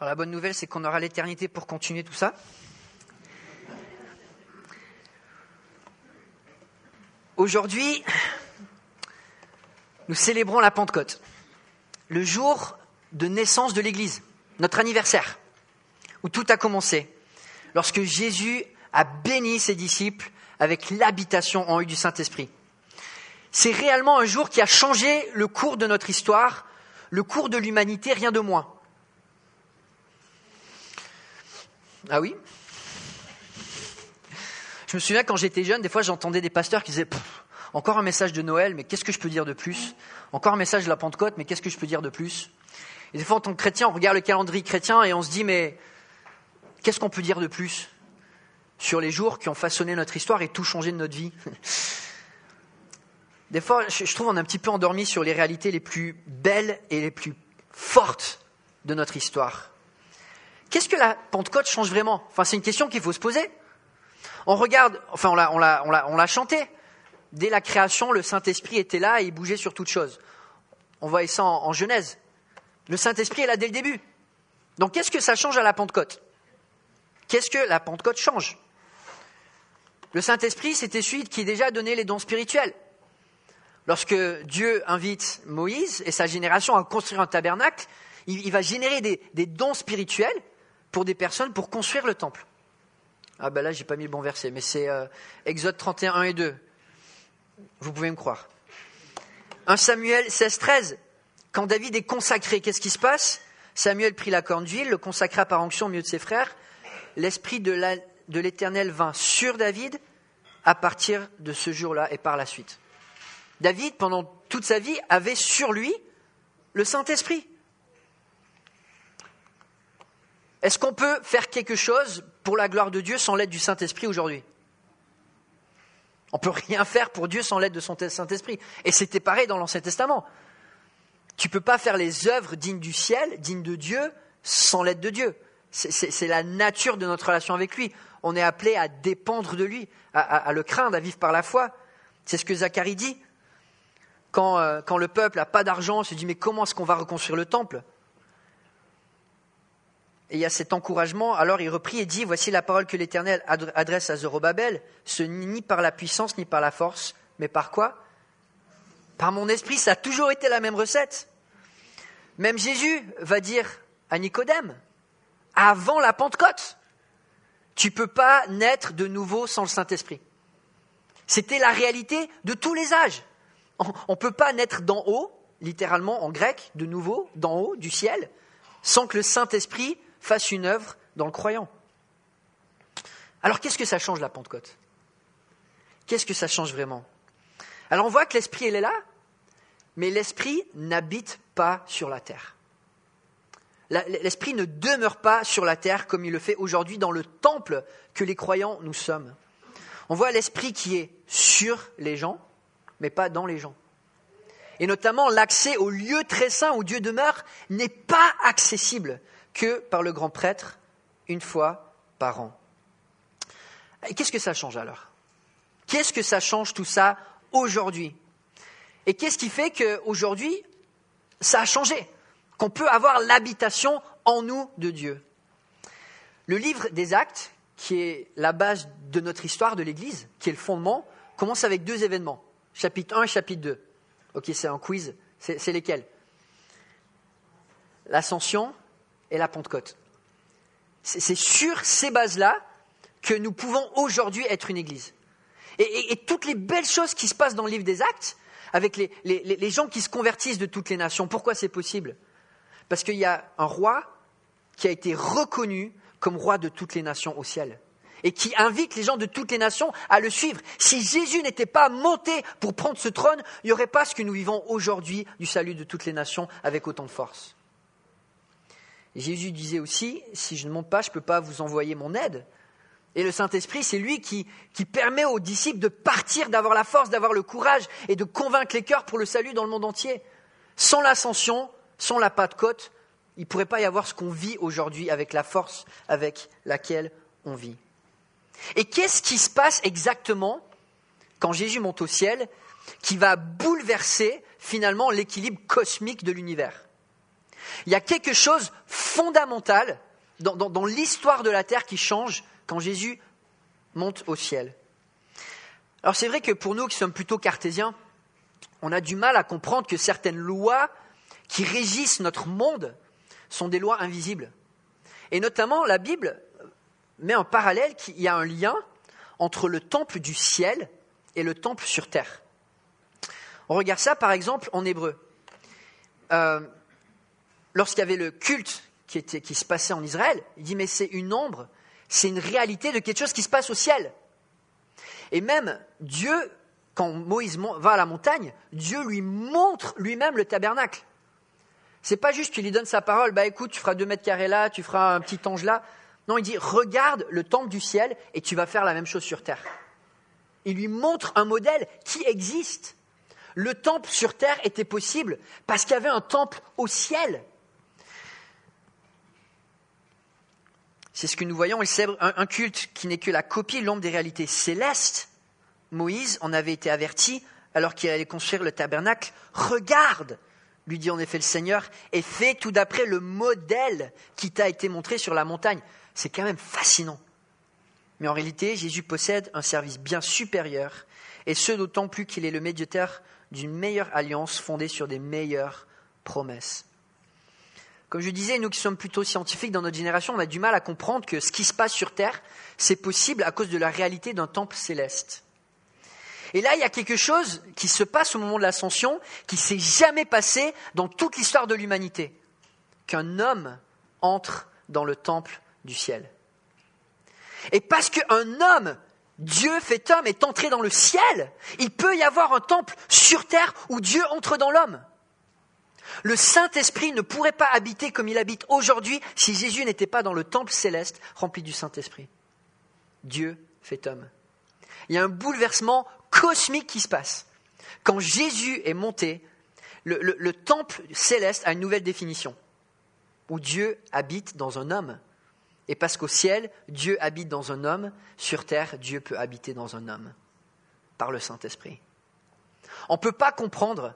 La bonne nouvelle, c'est qu'on aura l'éternité pour continuer tout ça. Aujourd'hui, nous célébrons la Pentecôte, le jour de naissance de l'Église, notre anniversaire, où tout a commencé, lorsque Jésus a béni ses disciples avec l'habitation en eux du Saint-Esprit. C'est réellement un jour qui a changé le cours de notre histoire, le cours de l'humanité, rien de moins. Ah oui Je me souviens quand j'étais jeune, des fois j'entendais des pasteurs qui disaient Encore un message de Noël, mais qu'est-ce que je peux dire de plus Encore un message de la Pentecôte, mais qu'est-ce que je peux dire de plus Et des fois, en tant que chrétien, on regarde le calendrier chrétien et on se dit Mais qu'est-ce qu'on peut dire de plus sur les jours qui ont façonné notre histoire et tout changé de notre vie Des fois, je trouve qu'on est un petit peu endormi sur les réalités les plus belles et les plus fortes de notre histoire. Qu'est-ce que la Pentecôte change vraiment? Enfin, c'est une question qu'il faut se poser. On regarde, enfin, on l'a, chanté. Dès la création, le Saint-Esprit était là et il bougeait sur toute chose. On voit ça en, en Genèse. Le Saint-Esprit est là dès le début. Donc, qu'est-ce que ça change à la Pentecôte? Qu'est-ce que la Pentecôte change? Le Saint-Esprit, c'était celui qui déjà donné les dons spirituels. Lorsque Dieu invite Moïse et sa génération à construire un tabernacle, il, va générer des dons spirituels pour des personnes pour construire le temple. Ah ben là, j'ai pas mis le bon verset, mais c'est euh, Exode 31, 1 et 2. Vous pouvez me croire. 1 Samuel 16, 13. Quand David est consacré, qu'est-ce qui se passe? Samuel prit la corne d'huile, le consacra par onction au milieu de ses frères. L'esprit de l'Éternel vint sur David à partir de ce jour-là et par la suite. David, pendant toute sa vie, avait sur lui le Saint-Esprit. Est-ce qu'on peut faire quelque chose pour la gloire de Dieu sans l'aide du Saint-Esprit aujourd'hui? On peut rien faire pour Dieu sans l'aide de son Saint-Esprit. Et c'était pareil dans l'Ancien Testament. Tu ne peux pas faire les œuvres dignes du ciel, dignes de Dieu, sans l'aide de Dieu. C'est la nature de notre relation avec lui. On est appelé à dépendre de lui, à, le craindre, à vivre par la foi. C'est ce que Zacharie dit. Quand, euh, quand le peuple n'a pas d'argent, il se dit mais comment est-ce qu'on va reconstruire le temple? Et il y a cet encouragement. Alors il reprit et dit Voici la parole que l'Éternel adresse à Zorobabel. Ce ni par la puissance ni par la force, mais par quoi? Par mon esprit, ça a toujours été la même recette. Même Jésus va dire à Nicodème Avant la Pentecôte, tu ne peux pas naître de nouveau sans le Saint-Esprit. C'était la réalité de tous les âges. On ne peut pas naître d'en haut, littéralement en grec, de nouveau, d'en haut, du ciel, sans que le Saint-Esprit fasse une œuvre dans le croyant. Alors qu'est-ce que ça change la Pentecôte? Qu'est-ce que ça change vraiment? Alors on voit que l'Esprit, est là, mais l'Esprit n'habite pas sur la terre. L'Esprit ne demeure pas sur la terre comme il le fait aujourd'hui dans le temple que les croyants nous sommes. On voit l'Esprit qui est sur les gens, mais pas dans les gens. Et notamment l'accès au lieu très saint où Dieu demeure n'est pas accessible que par le grand prêtre une fois par an. Qu'est-ce que ça change alors? Qu'est-ce que ça change tout ça aujourd'hui? Et qu'est-ce qui fait qu'aujourd'hui, ça a changé Qu'on peut avoir l'habitation en nous de Dieu? Le livre des actes, qui est la base de notre histoire de l'Église, qui est le fondement, commence avec deux événements, chapitre 1 et chapitre 2. Ok, c'est un quiz, c'est lesquels? L'ascension et la Pentecôte. C'est sur ces bases-là que nous pouvons aujourd'hui être une Église. Et, toutes les belles choses qui se passent dans le livre des Actes, avec les, les gens qui se convertissent de toutes les nations, pourquoi c'est possible? Parce qu'il y a un roi qui a été reconnu comme roi de toutes les nations au ciel et qui invite les gens de toutes les nations à le suivre. Si Jésus n'était pas monté pour prendre ce trône, il n'y aurait pas ce que nous vivons aujourd'hui du salut de toutes les nations avec autant de force. Jésus disait aussi, si je ne monte pas, je ne peux pas vous envoyer mon aide. Et le Saint-Esprit, c'est lui qui, permet aux disciples de partir, d'avoir la force, d'avoir le courage et de convaincre les cœurs pour le salut dans le monde entier. Sans l'ascension, sans la patte côte, il ne pourrait pas y avoir ce qu'on vit aujourd'hui avec la force avec laquelle on vit. Et qu'est-ce qui se passe exactement quand Jésus monte au ciel qui va bouleverser finalement l'équilibre cosmique de l'univers? Il y a quelque chose fondamental dans, l'histoire de la terre qui change quand Jésus monte au ciel. Alors c'est vrai que pour nous qui sommes plutôt cartésiens, on a du mal à comprendre que certaines lois qui régissent notre monde sont des lois invisibles. Et notamment, la Bible met en parallèle qu'il y a un lien entre le temple du ciel et le temple sur terre. On regarde ça par exemple en hébreu. Euh, lorsqu'il y avait le culte qui, se passait en Israël, il dit mais c'est une ombre, c'est une réalité de quelque chose qui se passe au ciel. Et même Dieu, quand Moïse va à la montagne, Dieu lui montre lui-même le tabernacle. C'est pas juste qu'il lui donne sa parole, bah écoute, tu feras deux mètres carrés là, tu feras un petit ange là. Non, il dit regarde le temple du ciel et tu vas faire la même chose sur terre. Il lui montre un modèle qui existe. Le temple sur terre était possible parce qu'il y avait un temple au ciel. C'est ce que nous voyons, il célèbre un, culte qui n'est que la copie, l'ombre des réalités célestes. Moïse en avait été averti alors qu'il allait construire le tabernacle. Regarde, lui dit en effet le Seigneur, et fais tout d'après le modèle qui t'a été montré sur la montagne. C'est quand même fascinant. Mais en réalité, Jésus possède un service bien supérieur, et ce d'autant plus qu'il est le médiateur d'une meilleure alliance fondée sur des meilleures promesses. Comme je disais, nous qui sommes plutôt scientifiques dans notre génération, on a du mal à comprendre que ce qui se passe sur Terre, c'est possible à cause de la réalité d'un temple céleste. Et là, il y a quelque chose qui se passe au moment de l'ascension, qui s'est jamais passé dans toute l'histoire de l'humanité. Qu'un homme entre dans le temple du ciel. Et parce qu'un homme, Dieu fait homme, est entré dans le ciel, il peut y avoir un temple sur terre où Dieu entre dans l'homme. Le Saint-Esprit ne pourrait pas habiter comme il habite aujourd'hui si Jésus n'était pas dans le temple céleste rempli du Saint-Esprit. Dieu fait homme. Il y a un bouleversement cosmique qui se passe. Quand Jésus est monté, le, temple céleste a une nouvelle définition, où Dieu habite dans un homme. Et parce qu'au ciel, Dieu habite dans un homme, sur terre, Dieu peut habiter dans un homme, par le Saint-Esprit. On ne peut pas comprendre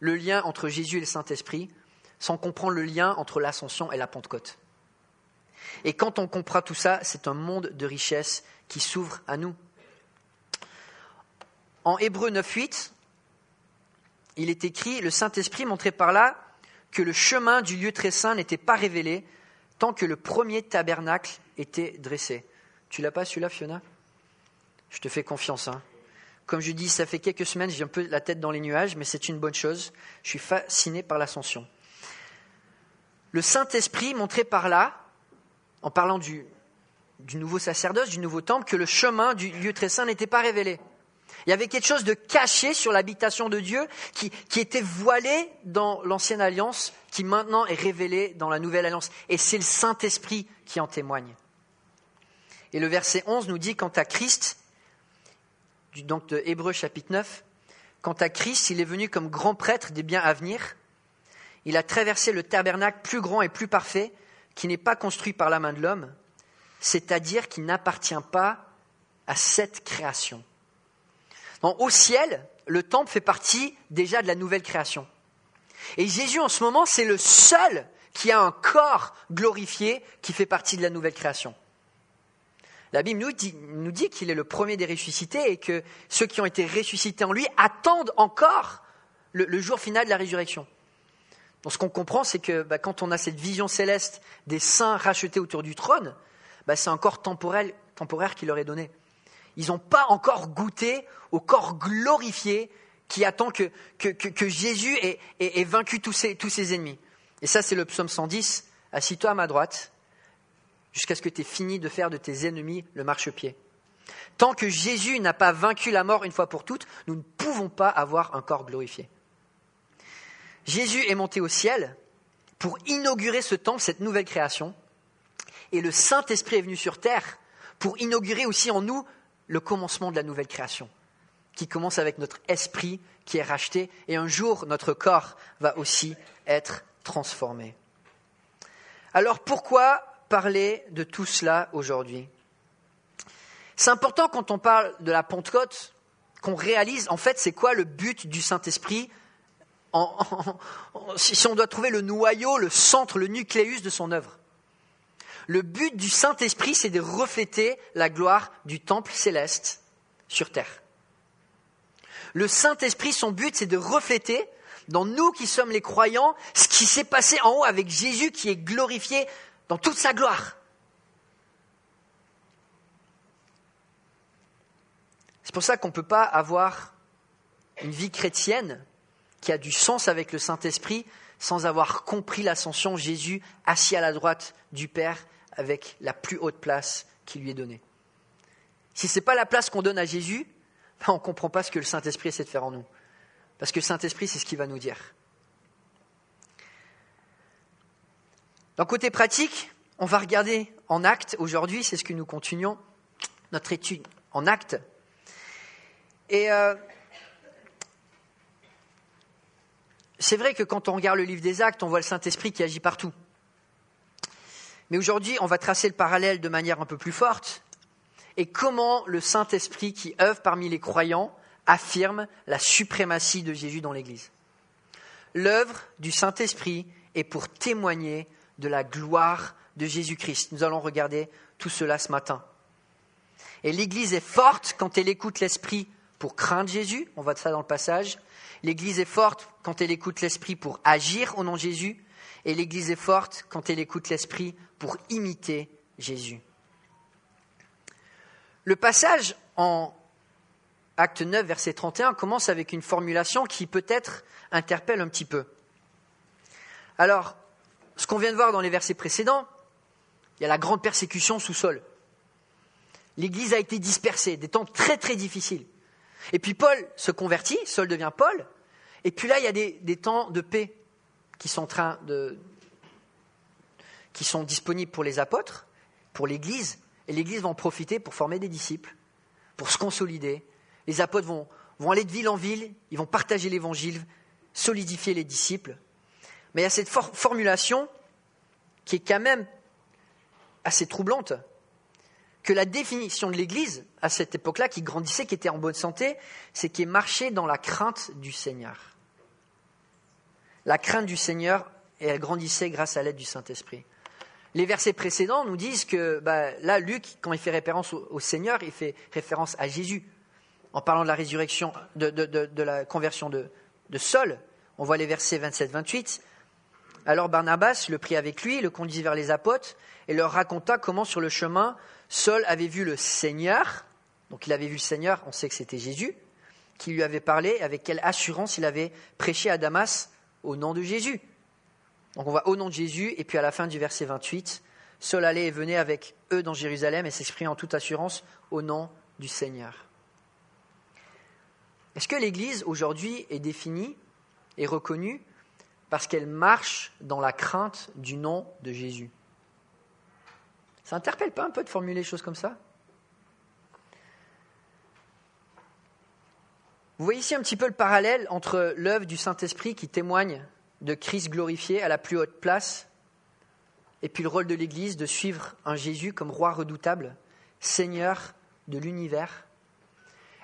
le lien entre Jésus et le Saint-Esprit sans comprendre le lien entre l'ascension et la Pentecôte. Et quand on comprend tout ça, c'est un monde de richesse qui s'ouvre à nous. En Hébreu 9.8, il est écrit, le Saint-Esprit montrait par là que le chemin du lieu très saint n'était pas révélé tant que le premier tabernacle était dressé. Tu l'as pas celui-là, Fiona? Je te fais confiance. Hein. Comme je dis, ça fait quelques semaines, j'ai un peu la tête dans les nuages, mais c'est une bonne chose. Je suis fasciné par l'ascension. Le Saint-Esprit montrait par là, en parlant du, nouveau sacerdoce, du nouveau temple, que le chemin du lieu très saint n'était pas révélé. Il y avait quelque chose de caché sur l'habitation de Dieu qui, qui était voilé dans l'ancienne alliance, qui maintenant est révélé dans la nouvelle alliance. Et c'est le Saint-Esprit qui en témoigne. Et le verset 11 nous dit, quant à Christ, donc de Hébreu chapitre 9, quant à Christ, il est venu comme grand prêtre des biens à venir. Il a traversé le tabernacle plus grand et plus parfait, qui n'est pas construit par la main de l'homme, c'est-à-dire qui n'appartient pas à cette création. au ciel, le temple fait partie déjà de la nouvelle création. Et Jésus, en ce moment, c'est le seul qui a un corps glorifié qui fait partie de la nouvelle création. La Bible nous dit, qu'il est le premier des ressuscités et que ceux qui ont été ressuscités en lui attendent encore le, jour final de la résurrection. Donc ce qu'on comprend, c'est que bah, quand on a cette vision céleste des saints rachetés autour du trône, bah, c'est un corps temporel, temporaire qui leur est donné. Ils n'ont pas encore goûté au corps glorifié qui attend que, Jésus ait, vaincu tous ses, tous ses ennemis. Et ça, c'est le psaume 110. Assis-toi à ma droite, jusqu'à ce que tu aies fini de faire de tes ennemis le marchepied. Tant que Jésus n'a pas vaincu la mort une fois pour toutes, nous ne pouvons pas avoir un corps glorifié. Jésus est monté au ciel pour inaugurer ce temple, cette nouvelle création, et le Saint-Esprit est venu sur terre pour inaugurer aussi en nous le commencement de la nouvelle création, qui commence avec notre esprit qui est racheté, et un jour notre corps va aussi être transformé. Alors pourquoi parler de tout cela aujourd'hui. C'est important quand on parle de la Pentecôte qu'on réalise en fait c'est quoi le but du Saint-Esprit si on doit trouver le noyau, le centre, le nucléus de son œuvre. Le but du Saint-Esprit, c'est de refléter la gloire du temple céleste sur terre. Le Saint-Esprit, son but, c'est de refléter dans nous qui sommes les croyants ce qui s'est passé en haut avec Jésus qui est glorifié dans toute sa gloire. C'est pour ça qu'on ne peut pas avoir une vie chrétienne qui a du sens avec le Saint-Esprit sans avoir compris l'ascension, Jésus assis à la droite du Père avec la plus haute place qui lui est donnée. Si ce n'est pas la place qu'on donne à Jésus, ben, on ne comprend pas ce que le Saint-Esprit essaie de faire en nous. Parce que le Saint-Esprit, c'est ce qu'il va nous dire. D'un côté pratique, on va regarder en acte aujourd'hui, c'est ce que nous continuons, notre étude en acte. Et euh, c'est vrai que quand on regarde le livre des actes, on voit le Saint-Esprit qui agit partout. Mais aujourd'hui, on va tracer le parallèle de manière un peu plus forte. Et comment le Saint-Esprit qui œuvre parmi les croyants affirme la suprématie de Jésus dans l'Église. L'œuvre du Saint-Esprit est pour témoigner de la gloire de Jésus-Christ. Nous allons regarder tout cela ce matin. Et l'Église est forte quand elle écoute l'Esprit pour craindre Jésus, on voit ça dans le passage. L'Église est forte quand elle écoute l'Esprit pour agir au nom de Jésus. Et l'Église est forte quand elle écoute l'Esprit pour imiter Jésus. Le passage en acte 9, verset 31, commence avec une formulation qui peut-être interpelle un petit peu. Alors, ce qu'on vient de voir dans les versets précédents, il y a la grande persécution sous sol. L'Église a été dispersée, des temps très très difficiles. Et puis Paul se convertit, Saul devient Paul, et puis là il y a des, temps de paix qui sont disponibles pour les apôtres, pour l'Église, et l'Église va en profiter pour former des disciples, pour se consolider, les apôtres vont, aller de ville en ville, ils vont partager l'évangile, solidifier les disciples. Mais il y a cette formulation qui est quand même assez troublante, que la définition de l'Église, à cette époque-là, qui grandissait, qui était en bonne santé, c'est qui marchait dans la crainte du Seigneur. La crainte du Seigneur, et elle grandissait grâce à l'aide du Saint-Esprit. Les versets précédents nous disent que bah, là, Luc, quand il fait référence au Seigneur, il fait référence à Jésus en parlant de la résurrection, de, la conversion de, de Saul, on voit les versets 27-28. Alors Barnabas le prit avec lui, le conduisit vers les apôtres et leur raconta comment sur le chemin Saul avait vu le Seigneur, donc il avait vu le Seigneur, on sait que c'était Jésus, qui lui avait parlé, avec quelle assurance il avait prêché à Damas au nom de Jésus. Donc on voit au nom de Jésus, et puis à la fin du verset 28, Saul allait et venait avec eux dans Jérusalem et s'exprimait en toute assurance au nom du Seigneur. Est-ce que l'Église aujourd'hui est définie et reconnue parce qu'elle marche dans la crainte du nom de Jésus. Ça n'interpelle pas un peu de formuler les choses comme ça? Vous voyez ici un petit peu le parallèle entre l'œuvre du Saint-Esprit qui témoigne de Christ glorifié à la plus haute place et puis le rôle de l'Église de suivre un Jésus comme roi redoutable, Seigneur de l'univers.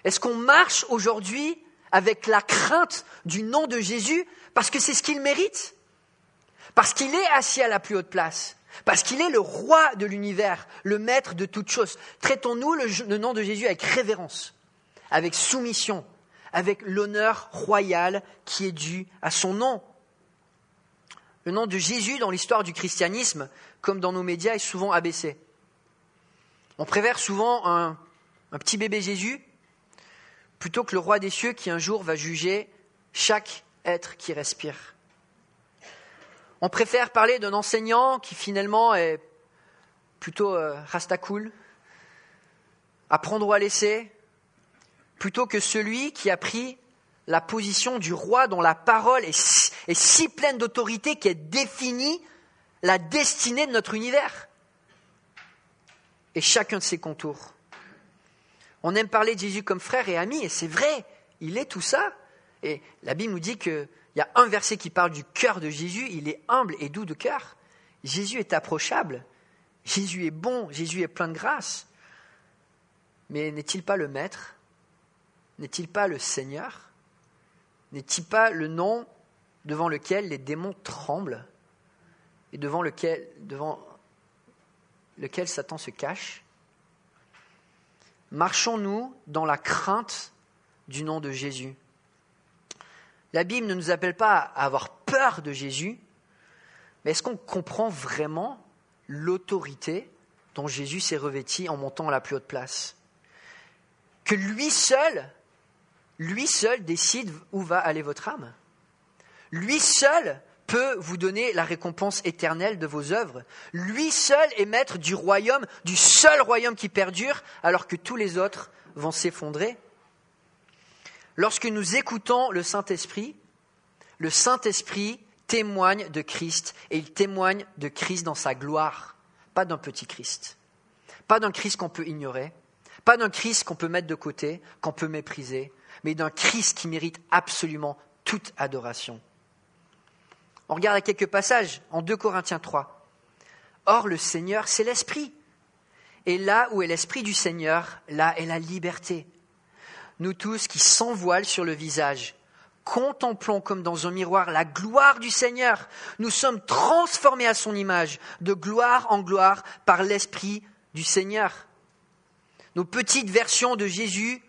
Est-ce qu'on marche aujourd'hui avec la crainte du nom de Jésus parce que c'est ce qu'il mérite Parce qu'il est assis à la plus haute place parce qu'il est le roi de l'univers, le maître de toutes choses. Traitons-nous le, nom de Jésus avec révérence, avec soumission, avec l'honneur royal qui est dû à son nom. Le nom de Jésus dans l'histoire du christianisme, comme dans nos médias, est souvent abaissé. On préfère souvent un petit bébé Jésus plutôt que le roi des cieux qui un jour va juger chaque être qui respire. On préfère parler d'un enseignant qui finalement est plutôt euh, rastacool, apprendre ou à laisser, plutôt que celui qui a pris la position du roi dont la parole est si, est si pleine d'autorité qu'elle définit la destinée de notre univers et chacun de ses contours. On aime parler de Jésus comme frère et ami, et c'est vrai, il est tout ça. Et la Bible nous dit qu'il y a un verset qui parle du cœur de Jésus, il est humble et doux de cœur. Jésus est approchable, Jésus est bon, Jésus est plein de grâce. Mais n'est-il pas le Maître? N'est-il pas le Seigneur? N'est-il pas le nom devant lequel les démons tremblent et devant lequel, devant lequel Satan se cache? Marchons-nous dans la crainte du nom de Jésus La Bible ne nous appelle pas à avoir peur de Jésus, mais est-ce qu'on comprend vraiment l'autorité dont Jésus s'est revêti en montant à la plus haute place? Que lui seul, lui seul décide où va aller votre âme? Lui seul peut vous donner la récompense éternelle de vos œuvres. Lui seul est maître du royaume, du seul royaume qui perdure, alors que tous les autres vont s'effondrer. Lorsque nous écoutons le Saint-Esprit, le Saint-Esprit témoigne de Christ et il témoigne de Christ dans sa gloire, pas d'un petit Christ, pas d'un Christ qu'on peut ignorer, pas d'un Christ qu'on peut mettre de côté, qu'on peut mépriser, mais d'un Christ qui mérite absolument toute adoration. On regarde à quelques passages en 2 Corinthiens 3. Or, le Seigneur, c'est l'Esprit. Et là où est l'Esprit du Seigneur, là est la liberté. Nous tous qui sans sur le visage, contemplons comme dans un miroir la gloire du Seigneur, nous sommes transformés à son image, de gloire en gloire, par l'Esprit du Seigneur. Nos petites versions de Jésus,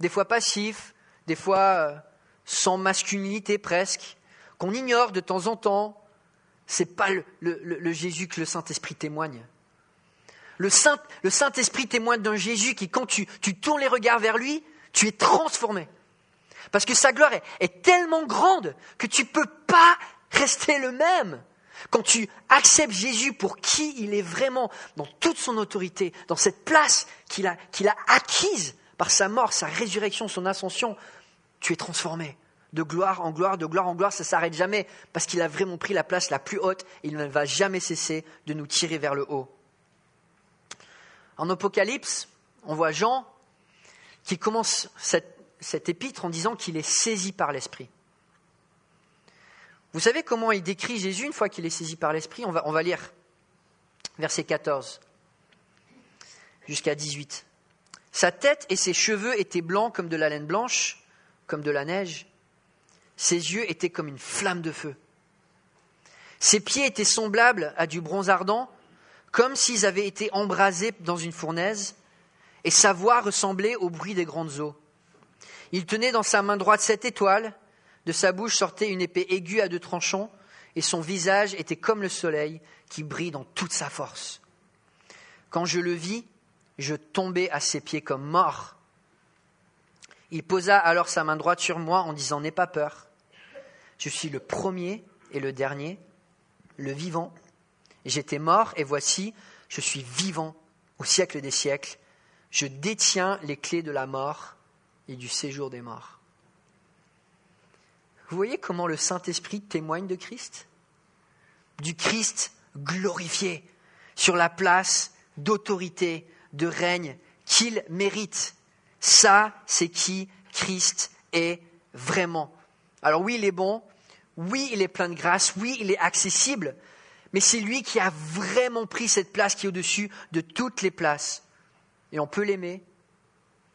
des fois passifs, des fois euh, sans masculinité presque, qu'on ignore de temps en temps, c'est pas le, Jésus que le Saint-Esprit témoigne. Le, Saint, Saint-Esprit témoigne d'un Jésus qui, quand tu, tournes les regards vers lui, tu es transformé. Parce que sa gloire est, tellement grande que tu ne peux pas rester le même. Quand tu acceptes Jésus pour qui il est vraiment, dans toute son autorité, dans cette place qu'il a acquise par sa mort, sa résurrection, son ascension, tu es transformé de gloire en gloire, de gloire en gloire, ça ne s'arrête jamais, parce qu'il a vraiment pris la place la plus haute, et il ne va jamais cesser de nous tirer vers le haut. En Apocalypse, on voit Jean qui commence cette, épître en disant qu'il est saisi par l'Esprit. Vous savez comment il décrit Jésus une fois qu'il est saisi par l'Esprit? On va, on va lire verset 14 jusqu'à 18. Sa tête et ses cheveux étaient blancs comme de la laine blanche, comme de la neige. Ses yeux étaient comme une flamme de feu. Ses pieds étaient semblables à du bronze ardent, comme s'ils avaient été embrasés dans une fournaise, et sa voix ressemblait au bruit des grandes eaux. Il tenait dans sa main droite sept étoiles, de sa bouche sortait une épée aiguë à deux tranchants, et son visage était comme le soleil qui brille dans toute sa force. Quand je le vis, je tombai à ses pieds comme mort. Il posa alors sa main droite sur moi en disant N'aie pas peur. Je suis le premier et le dernier, le vivant. J'étais mort et voici, je suis vivant au siècle des siècles. Je détiens les clés de la mort et du séjour des morts. Vous voyez comment le Saint-Esprit témoigne de Christ? Du Christ glorifié sur la place d'autorité, de règne qu'il mérite. Ça, c'est qui Christ est vraiment. Alors oui, il est bon, oui, il est plein de grâce, oui, il est accessible, mais c'est lui qui a vraiment pris cette place qui est au-dessus de toutes les places. Et on peut l'aimer,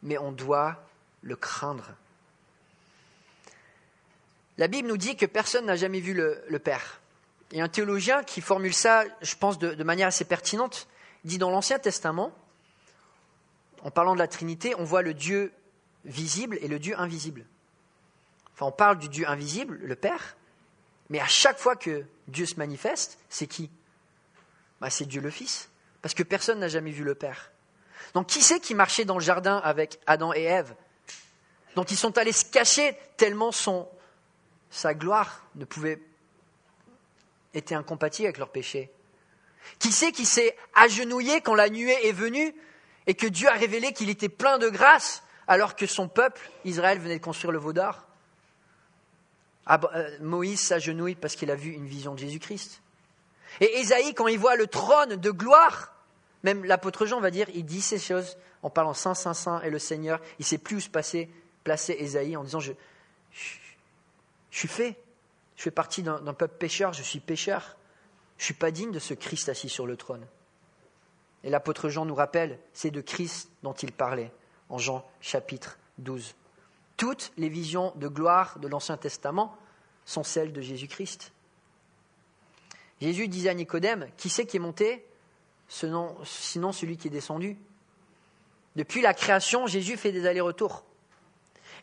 mais on doit le craindre. La Bible nous dit que personne n'a jamais vu le, Père. Et un théologien qui formule ça, je pense, de manière assez pertinente, dit dans l'Ancien Testament, en parlant de la Trinité, on voit le Dieu visible et le Dieu invisible. Enfin, on parle du Dieu invisible, le Père, mais à chaque fois que Dieu se manifeste, c'est qui? Bah, C'est Dieu le Fils, parce que personne n'a jamais vu le Père. Donc qui c'est qui marchait dans le jardin avec Adam et Ève? Dont ils sont allés se cacher tellement son, sa gloire ne pouvait était incompatible avec leur péché. Qui c'est qui s'est agenouillé quand la nuée est venue? Et que Dieu a révélé qu'il était plein de grâce alors que son peuple, Israël, venait de construire le veau d'or. Euh, Moïse s'agenouille parce qu'il a vu une vision de Jésus-Christ. Et Ésaïe, quand il voit le trône de gloire, même l'apôtre Jean va dire, il dit ces choses en parlant Saint, Saint, Saint et le Seigneur. Il ne sait plus où se passer, placer Ésaïe en disant, je suis fait, je fais partie d'un peuple pécheur, je suis pécheur. Je ne suis pas digne de ce Christ assis sur le trône. Et l'apôtre Jean nous rappelle, c'est de Christ dont il parlait en Jean chapitre 12. Toutes les visions de gloire de l'Ancien Testament sont celles de Jésus-Christ. Jésus disait à Nicodème, qui c'est qui est monté sinon celui qui est descendu? Depuis la création, Jésus fait des allers-retours.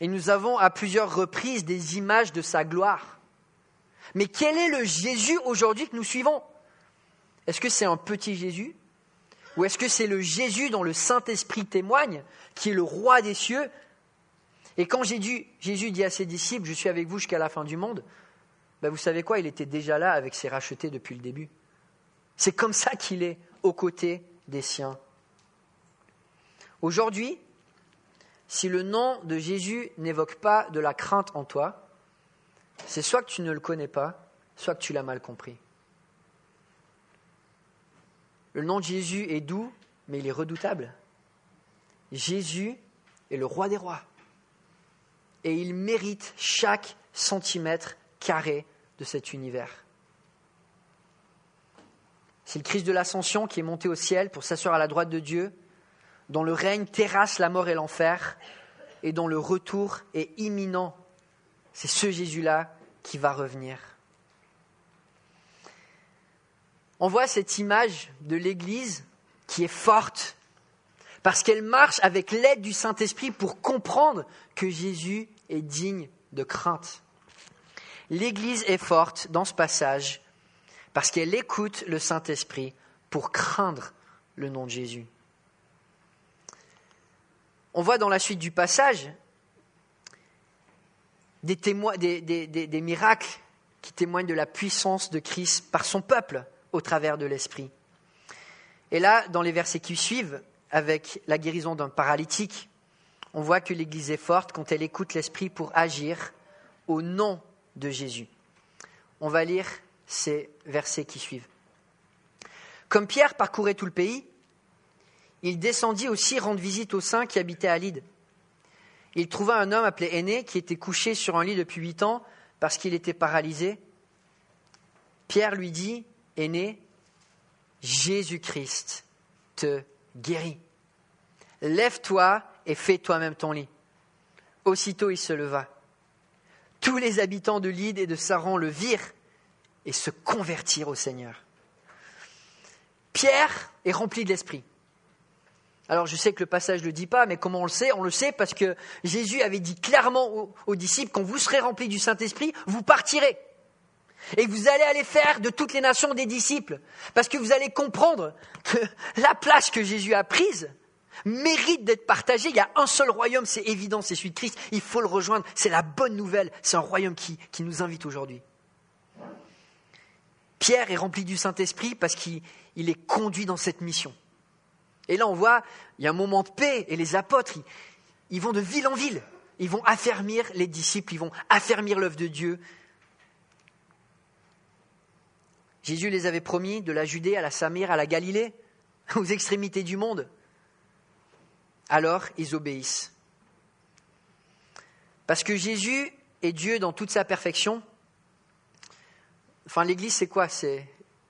Et nous avons à plusieurs reprises des images de sa gloire. Mais quel est le Jésus aujourd'hui que nous suivons? Est-ce que c'est un petit Jésus? Ou est-ce que c'est le Jésus dont le Saint-Esprit témoigne, qui est le roi des cieux? Et quand Jésus, dit à ses disciples, je suis avec vous jusqu'à la fin du monde, ben vous savez quoi? Il était déjà là avec ses rachetés depuis le début. C'est comme ça qu'il est aux côtés des siens. Aujourd'hui, si le nom de Jésus n'évoque pas de la crainte en toi, c'est soit que tu ne le connais pas, soit que tu l'as mal compris. Le nom de Jésus est doux, mais il est redoutable. Jésus est le roi des rois. Et il mérite chaque centimètre carré de cet univers. C'est le Christ de l'ascension qui est monté au ciel pour s'asseoir à la droite de Dieu, dont le règne terrasse la mort et l'enfer, et dont le retour est imminent. C'est ce Jésus-là qui va revenir. On voit cette image de l'Église qui est forte, parce qu'elle marche avec l'aide du Saint-Esprit pour comprendre que Jésus est digne de crainte. L'Église est forte dans ce passage parce qu'elle écoute le Saint-Esprit pour craindre le nom de Jésus. On voit dans la suite du passage des, des, miracles qui témoignent de la puissance de Christ par son peuple au travers de l'Esprit. Et là, dans les versets qui suivent, avec la guérison d'un paralytique, on voit que l'Église est forte quand elle écoute l'Esprit pour agir au nom de Jésus. On va lire ces versets qui suivent. Comme Pierre parcourait tout le pays, il descendit aussi rendre visite aux saints qui habitaient à Lydde. Il trouva un homme appelé Aîné qui était couché sur un lit depuis huit ans parce qu'il était paralysé. Pierre lui dit, Aîné, Jésus-Christ te guérit. Lève-toi et fais toi-même ton lit. Aussitôt il se leva. Tous les habitants de Lydde et de Saran le virent et se convertirent au Seigneur. Pierre est rempli de l'Esprit. Alors je sais que le passage ne le dit pas, mais comment on le sait? On le sait parce que Jésus avait dit clairement aux, aux disciples, quand vous serez remplis du Saint-Esprit, vous partirez. Et vous allez aller faire de toutes les nations des disciples. Parce que vous allez comprendre que la place que Jésus a prise, mérite d'être partagé. Il y a un seul royaume, c'est évident, c'est celui de Christ. Il faut le rejoindre. C'est la bonne nouvelle. C'est un royaume qui, qui nous invite aujourd'hui. Pierre est rempli du Saint-Esprit parce qu'il est conduit dans cette mission. Et là, on voit, il y a un moment de paix et les apôtres, ils, vont de ville en ville. Ils vont affermir les disciples, ils vont affermir l'œuvre de Dieu. Jésus les avait promis de la Judée à la Samire, à la Galilée, aux extrémités du monde alors ils obéissent. Parce que Jésus est Dieu dans toute sa perfection. Enfin, l'Église, c'est quoi? C'est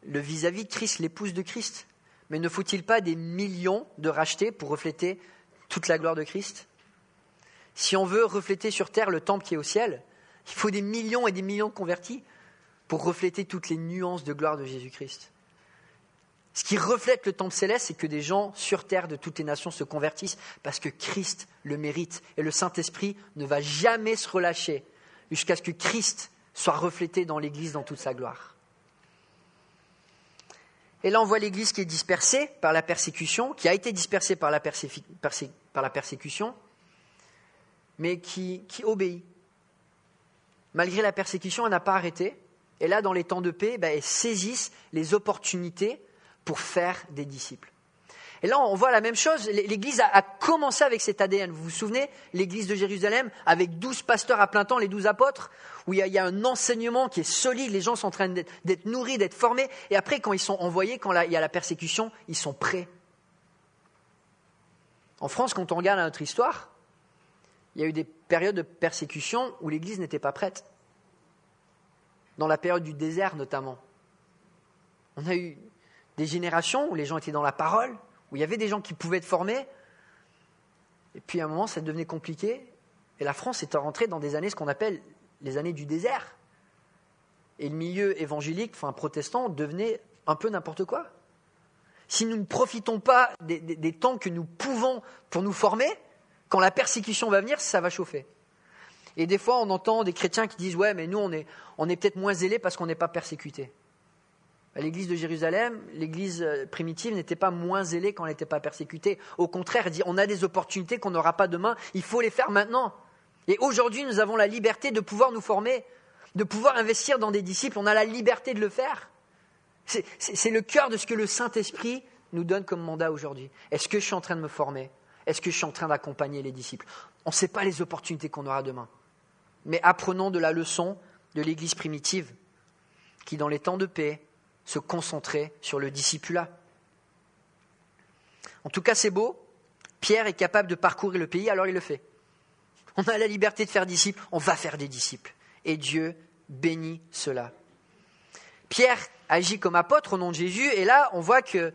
le vis-à-vis de Christ, l'épouse de Christ. Mais ne faut-il pas des millions de rachetés pour refléter toute la gloire de Christ? Si on veut refléter sur terre le temple qui est au ciel, il faut des millions et des millions de convertis pour refléter toutes les nuances de gloire de Jésus-Christ. Ce qui reflète le temple céleste, c'est que des gens sur terre de toutes les nations se convertissent parce que Christ le mérite. Et le Saint-Esprit ne va jamais se relâcher jusqu'à ce que Christ soit reflété dans l'Église dans toute sa gloire. Et là, on voit l'Église qui est dispersée par la persécution, qui a été dispersée par la, persécution, mais qui, qui obéit. Malgré la persécution, elle n'a pas arrêté. Et là, dans les temps de paix, ben, saisissent les opportunités pour faire des disciples. Et là, on voit la même chose. L'Église a, commencé avec cet ADN. Vous vous souvenez L'Église de Jérusalem, avec douze pasteurs à plein temps, les douze apôtres, où il y, a, un enseignement qui est solide, les gens sont en train d'être nourris, d'être formés. Et après, quand ils sont envoyés, quand il y a la persécution, ils sont prêts. En France, quand on regarde notre histoire, il y a eu des périodes de persécution où l'Église n'était pas prête. Dans la période du désert, notamment. On a eu des générations où les gens étaient dans la parole, où il y avait des gens qui pouvaient être formés. Et puis à un moment, ça devenait compliqué. Et la France est rentrée dans des années, ce qu'on appelle les années du désert. Et le milieu évangélique, enfin protestant, devenait un peu n'importe quoi. si nous ne profitons pas des, temps que nous pouvons pour nous former, quand la persécution va venir, ça va chauffer. Et des fois, on entend des chrétiens qui disent Ouais, mais nous, on est, peut-être moins zélés parce qu'on n'est pas persécutés. L'église de Jérusalem, l'église euh, primitive, n'était pas moins zélée quand elle n'était pas persécutée. Au contraire, elle dit On a des opportunités qu'on n'aura pas demain, il faut les faire maintenant. Et aujourd'hui, nous avons la liberté de pouvoir nous former, de pouvoir investir dans des disciples. On a la liberté de le faire. C'est le cœur de ce que le Saint-Esprit nous donne comme mandat aujourd'hui. Est-ce que je suis en train de me former? Est-ce que je suis en train d'accompagner les disciples? On ne sait pas les opportunités qu'on aura demain. Mais apprenons de la leçon de l'Église primitive, qui dans les temps de paix se concentrait sur le discipulat. En tout cas, c'est beau. Pierre est capable de parcourir le pays, alors il le fait. On a la liberté de faire disciples, on va faire des disciples. Et Dieu bénit cela. Pierre agit comme apôtre au nom de Jésus, et là, on voit qu'il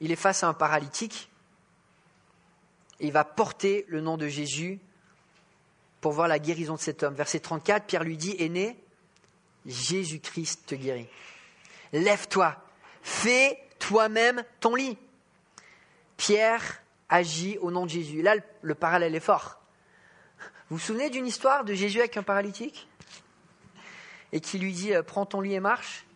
est face à un paralytique. il va porter le nom de Jésus pour voir la guérison de cet homme. Verset 34, Pierre lui dit, Aîné, Jésus-Christ te guérit. Lève-toi, fais toi-même ton lit. Pierre agit au nom de Jésus. Là, le parallèle est fort. Vous vous souvenez d'une histoire de Jésus avec un paralytique Et qui lui dit, prends ton lit et marche?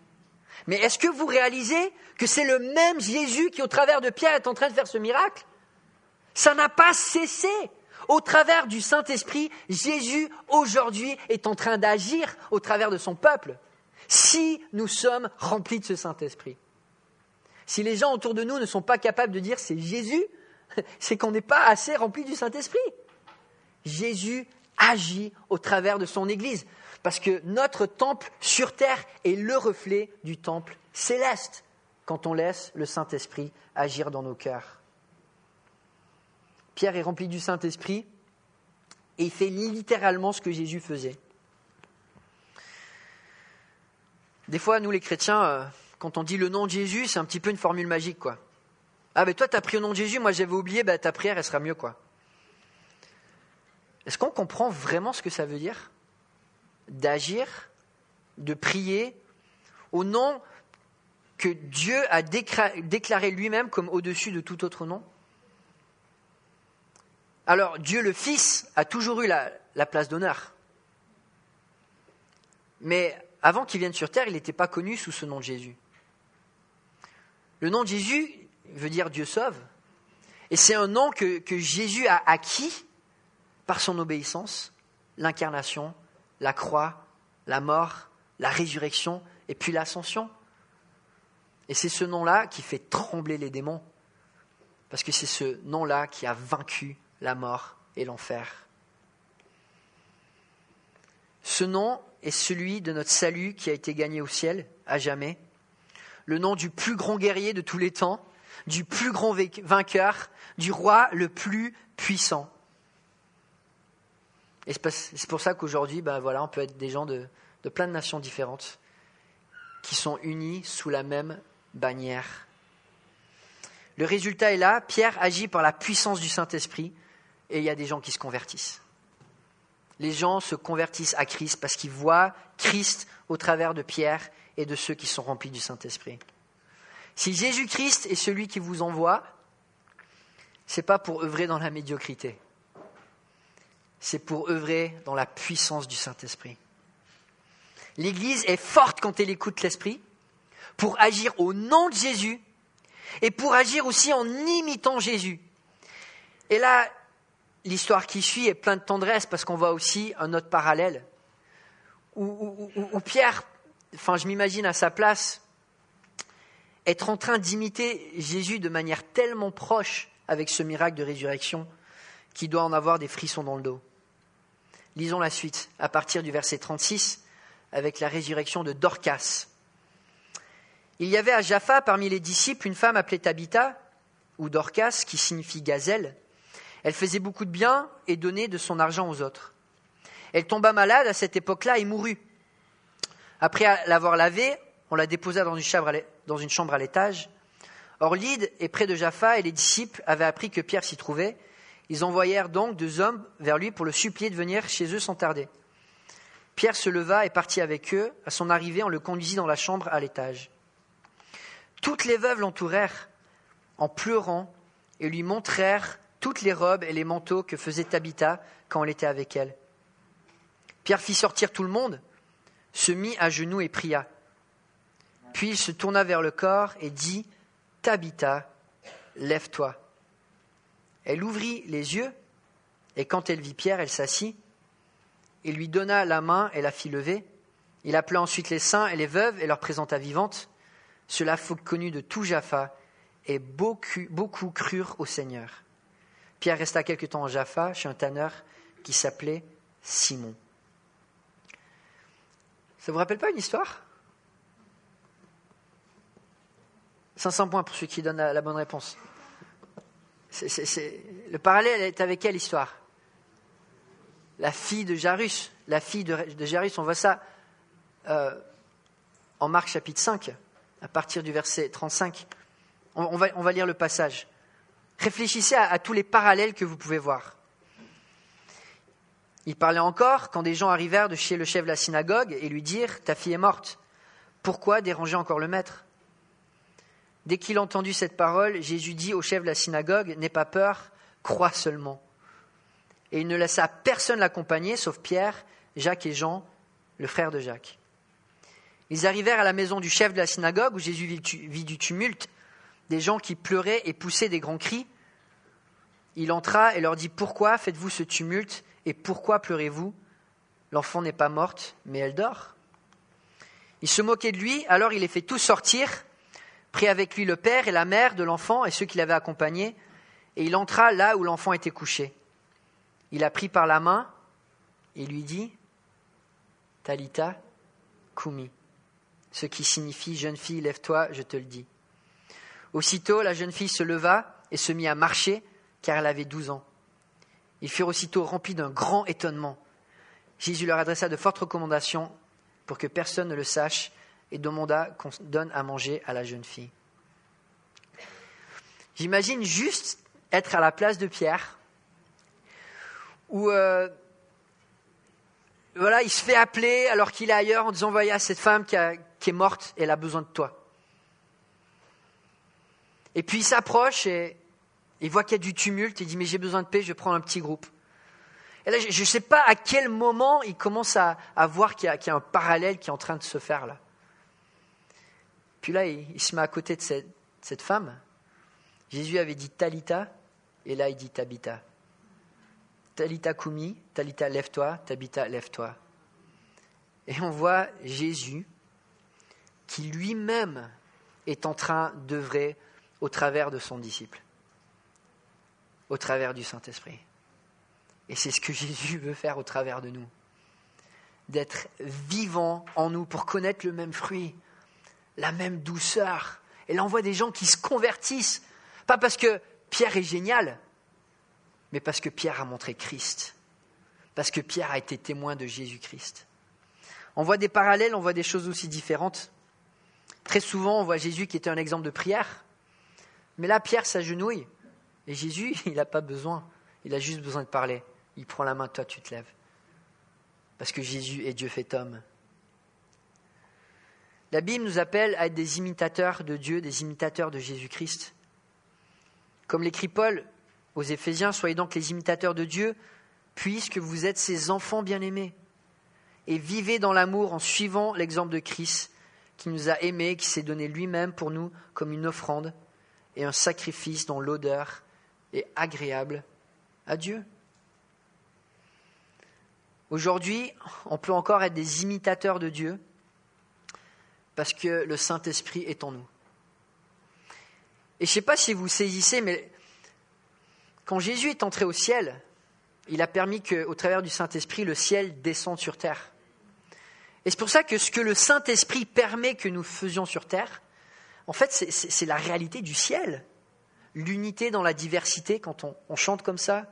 Mais est-ce que vous réalisez que c'est le même Jésus qui, au travers de Pierre, est en train de faire ce miracle? Ça n'a pas cessé. Au travers du Saint-Esprit, Jésus, aujourd'hui, est en train d'agir au travers de son peuple. Si nous sommes remplis de ce Saint-Esprit. Si les gens autour de nous ne sont pas capables de dire c'est Jésus, c'est qu'on n'est pas assez remplis du Saint-Esprit. Jésus agit au travers de son Église. Parce que notre temple sur terre est le reflet du temple céleste quand on laisse le Saint-Esprit agir dans nos cœurs. Est rempli du Saint-Esprit et il fait littéralement ce que Jésus faisait. Des fois, nous les chrétiens, euh, quand on dit le nom de Jésus, c'est un petit peu une formule magique, quoi. Ah, ben toi, tu as pris le nom de Jésus, moi j'avais oublié, ben, ta prière, elle sera mieux, quoi. Est-ce qu'on comprend vraiment ce que ça veut dire d'agir, de prier au nom que Dieu a déclaré lui-même comme au-dessus de tout autre nom? Alors Dieu le Fils a toujours eu la, place d'honneur. Mais avant qu'il vienne sur terre, il n'était pas connu sous ce nom de Jésus. Le nom de Jésus veut dire Dieu sauve. Et c'est un nom que Jésus a acquis par son obéissance, l'incarnation, la croix, la mort, la résurrection et puis l'ascension. Et c'est ce nom-là qui fait trembler les démons, parce que c'est ce nom-là qui a vaincu la mort et l'enfer. Ce nom est celui de notre salut qui a été gagné au ciel à jamais, le nom du plus grand guerrier de tous les temps, du plus grand vainqueur, du roi le plus puissant. Et c'est pour ça qu'aujourd'hui, ben voilà, on peut être des gens de, de plein de nations différentes qui sont unis sous la même bannière. Le résultat est là, Pierre agit par la puissance du Saint-Esprit et il y a des gens qui se convertissent. Les gens se convertissent à Christ parce qu'ils voient Christ au travers de Pierre et de ceux qui sont remplis du Saint-Esprit. Si Jésus-Christ est celui qui vous envoie, ce n'est pas pour œuvrer dans la médiocrité c'est pour œuvrer dans la puissance du Saint-Esprit. L'Église est forte quand elle écoute l'Esprit, pour agir au nom de Jésus et pour agir aussi en imitant Jésus. Et là, l'histoire qui suit est pleine de tendresse parce qu'on voit aussi un autre parallèle où, Pierre, enfin je m'imagine à sa place, être en train d'imiter Jésus de manière tellement proche avec ce miracle de résurrection qu'il doit en avoir des frissons dans le dos. Lisons la suite, à partir du verset 36, avec la résurrection de Dorcas. Il y avait à Jaffa, parmi les disciples, une femme appelée Tabitha, ou Dorcas, qui signifie gazelle. Elle faisait beaucoup de bien et donnait de son argent aux autres. Elle tomba malade à cette époque-là et mourut. Après l'avoir lavée, on la déposa dans une chambre à l'étage. Or, Lyd est près de Jaffa et les disciples avaient appris que Pierre s'y trouvait. Ils envoyèrent donc deux hommes vers lui pour le supplier de venir chez eux sans tarder. Pierre se leva et partit avec eux. À son arrivée, on le conduisit dans la chambre à l'étage. Toutes les veuves l'entourèrent en pleurant et lui montrèrent toutes les robes et les manteaux que faisait Tabitha quand elle était avec elle. Pierre fit sortir tout le monde, se mit à genoux et pria. Puis il se tourna vers le corps et dit Tabitha, lève-toi. Elle ouvrit les yeux, et quand elle vit Pierre, elle s'assit. Il lui donna la main et la fit lever. Il appela ensuite les saints et les veuves et leur présenta vivantes. Cela fut connu de tout Jaffa, et beaucoup crurent au Seigneur. Pierre resta quelque temps en Jaffa chez un tanneur qui s'appelait Simon. Ça vous rappelle pas une histoire? 500 points pour ceux qui donnent la, bonne réponse. Le parallèle est avec quelle histoire? La fille de Jarus. La fille de, Jarus, on voit ça euh, en Marc chapitre 5, à partir du verset 35. On, va, on va, lire le passage. Réfléchissez à tous les parallèles que vous pouvez voir. Il parlait encore quand des gens arrivèrent de chez le chef de la synagogue et lui dirent Ta fille est morte. Pourquoi déranger encore le maître? Dès qu'il entendu cette parole, Jésus dit au chef de la synagogue N'aie pas peur, crois seulement. Et il ne laissa personne l'accompagner, sauf Pierre, Jacques et Jean, le frère de Jacques. Ils arrivèrent à la maison du chef de la synagogue où Jésus vit du tumulte, des gens qui pleuraient et poussaient des grands cris. Il entra et leur dit Pourquoi faites-vous ce tumulte et pourquoi pleurez-vous? L'enfant n'est pas morte, mais elle dort. Il se moquait de lui, alors il les fait tous sortir, prit avec lui le père et la mère de l'enfant et ceux qui l'avaient accompagné, et il entra là où l'enfant était couché. Il a pris par la main et lui dit Talita Kumi, ce qui signifie Jeune fille, lève-toi, je te le dis. Aussitôt, la jeune fille se leva et se mit à marcher, car elle avait douze ans. Ils furent aussitôt remplis d'un grand étonnement. Jésus leur adressa de fortes recommandations pour que personne ne le sache et demanda qu'on donne à manger à la jeune fille. J'imagine juste être à la place de Pierre, où euh, voilà, il se fait appeler alors qu'il est ailleurs en disant Voyez, cette femme qui est morte, elle a besoin de toi. Et puis il s'approche et il voit qu'il y a du tumulte, il dit mais j'ai besoin de paix, je prends un petit groupe. Et là, je ne sais pas à quel moment il commence à, voir qu'il y, a un parallèle qui est en train de se faire là. Puis là, il, se met à côté de cette, femme. Jésus avait dit Talita, et là il dit Tabita. Talita Kumi, Talita lève-toi, Tabita lève-toi. Et on voit Jésus qui lui-même est en train d'œuvrer au travers de son disciple au travers du Saint-Esprit. Et c'est ce que Jésus veut faire au travers de nous. D'être vivant en nous pour connaître le même fruit, la même douceur. Et là, on voit des gens qui se convertissent. Pas parce que Pierre est génial, mais parce que Pierre a montré Christ. Parce que Pierre a été témoin de Jésus-Christ. On voit des parallèles, on voit des choses aussi différentes. Très souvent, on voit Jésus qui était un exemple de prière. Mais là, Pierre s'agenouille et Jésus, il n'a pas besoin. Il a juste besoin de parler. Il prend la main, toi tu te lèves. Parce que Jésus est Dieu fait homme. La Bible nous appelle à être des imitateurs de Dieu, des imitateurs de Jésus-Christ. Comme l'écrit Paul aux Éphésiens, soyez donc les imitateurs de Dieu, puisque vous êtes ses enfants bien-aimés. Et vivez dans l'amour en suivant l'exemple de Christ, qui nous a aimés, qui s'est donné lui-même pour nous comme une offrande et un sacrifice dont l'odeur et agréable à Dieu. Aujourd'hui, on peut encore être des imitateurs de Dieu parce que le Saint-Esprit est en nous. Et je ne sais pas si vous saisissez, mais quand Jésus est entré au ciel, il a permis qu'au travers du Saint-Esprit, le ciel descende sur terre. Et c'est pour ça que ce que le Saint-Esprit permet que nous faisions sur terre, en fait, c'est la réalité du ciel. L'unité dans la diversité quand on, chante comme ça,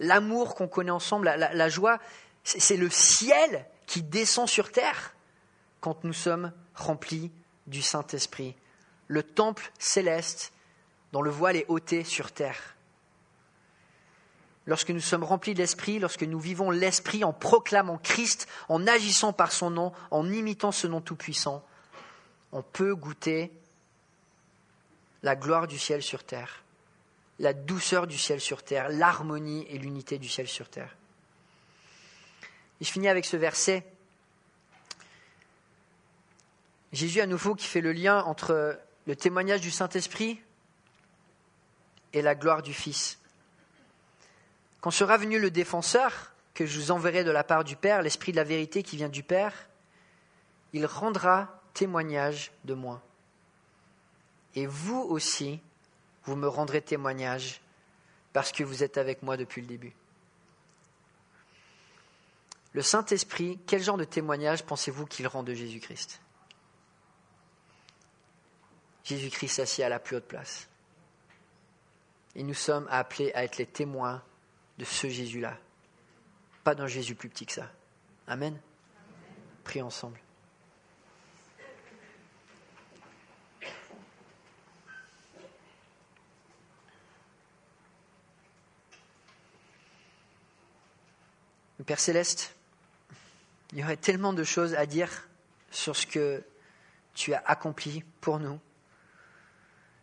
l'amour qu'on connaît ensemble, la, joie, c'est le ciel qui descend sur terre quand nous sommes remplis du Saint-Esprit, le temple céleste dont le voile est ôté sur terre. Lorsque nous sommes remplis de l'Esprit, lorsque nous vivons l'Esprit en proclamant Christ, en agissant par son nom, en imitant ce nom tout-puissant, on peut goûter la gloire du ciel sur terre, la douceur du ciel sur terre, l'harmonie et l'unité du ciel sur terre. Et je finis avec ce verset. Jésus à nouveau qui fait le lien entre le témoignage du Saint-Esprit et la gloire du Fils. Quand sera venu le défenseur, que je vous enverrai de la part du Père, l'Esprit de la vérité qui vient du Père, il rendra témoignage de moi. Et vous aussi, vous me rendrez témoignage parce que vous êtes avec moi depuis le début. Le Saint-Esprit, quel genre de témoignage pensez-vous qu'il rend de Jésus-Christ? Jésus-Christ assis à la plus haute place. Et nous sommes appelés à être les témoins de ce Jésus-là, pas d'un Jésus plus petit que ça. Amen? Prions ensemble. Père céleste, il y aurait tellement de choses à dire sur ce que tu as accompli pour nous,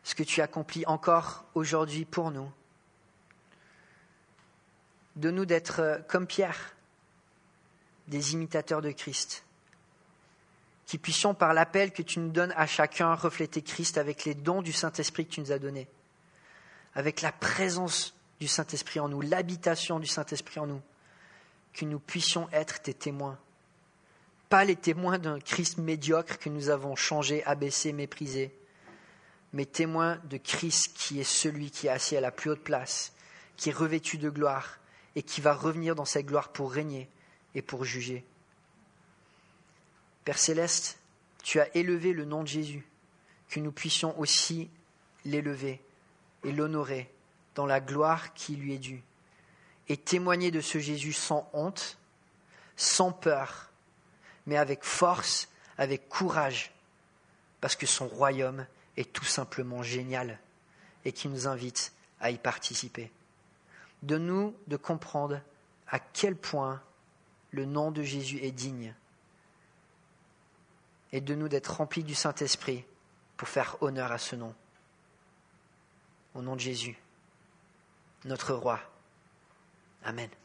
ce que tu accomplis encore aujourd'hui pour nous. De nous d'être euh, comme Pierre, des imitateurs de Christ, qui puissions par l'appel que tu nous donnes à chacun refléter Christ avec les dons du Saint-Esprit que tu nous as donnés, avec la présence du Saint-Esprit en nous, l'habitation du Saint-Esprit en nous que nous puissions être tes témoins. Pas les témoins d'un Christ médiocre que nous avons changé, abaissé, méprisé, mais témoins de Christ qui est celui qui est assis à la plus haute place, qui est revêtu de gloire et qui va revenir dans cette gloire pour régner et pour juger. Père céleste, tu as élevé le nom de Jésus, que nous puissions aussi l'élever et l'honorer dans la gloire qui lui est due et témoigner de ce Jésus sans honte, sans peur, mais avec force, avec courage, parce que son royaume est tout simplement génial et qui nous invite à y participer. De nous de comprendre à quel point le nom de Jésus est digne et de nous d'être remplis du Saint-Esprit pour faire honneur à ce nom. Au nom de Jésus, notre roi. Amen.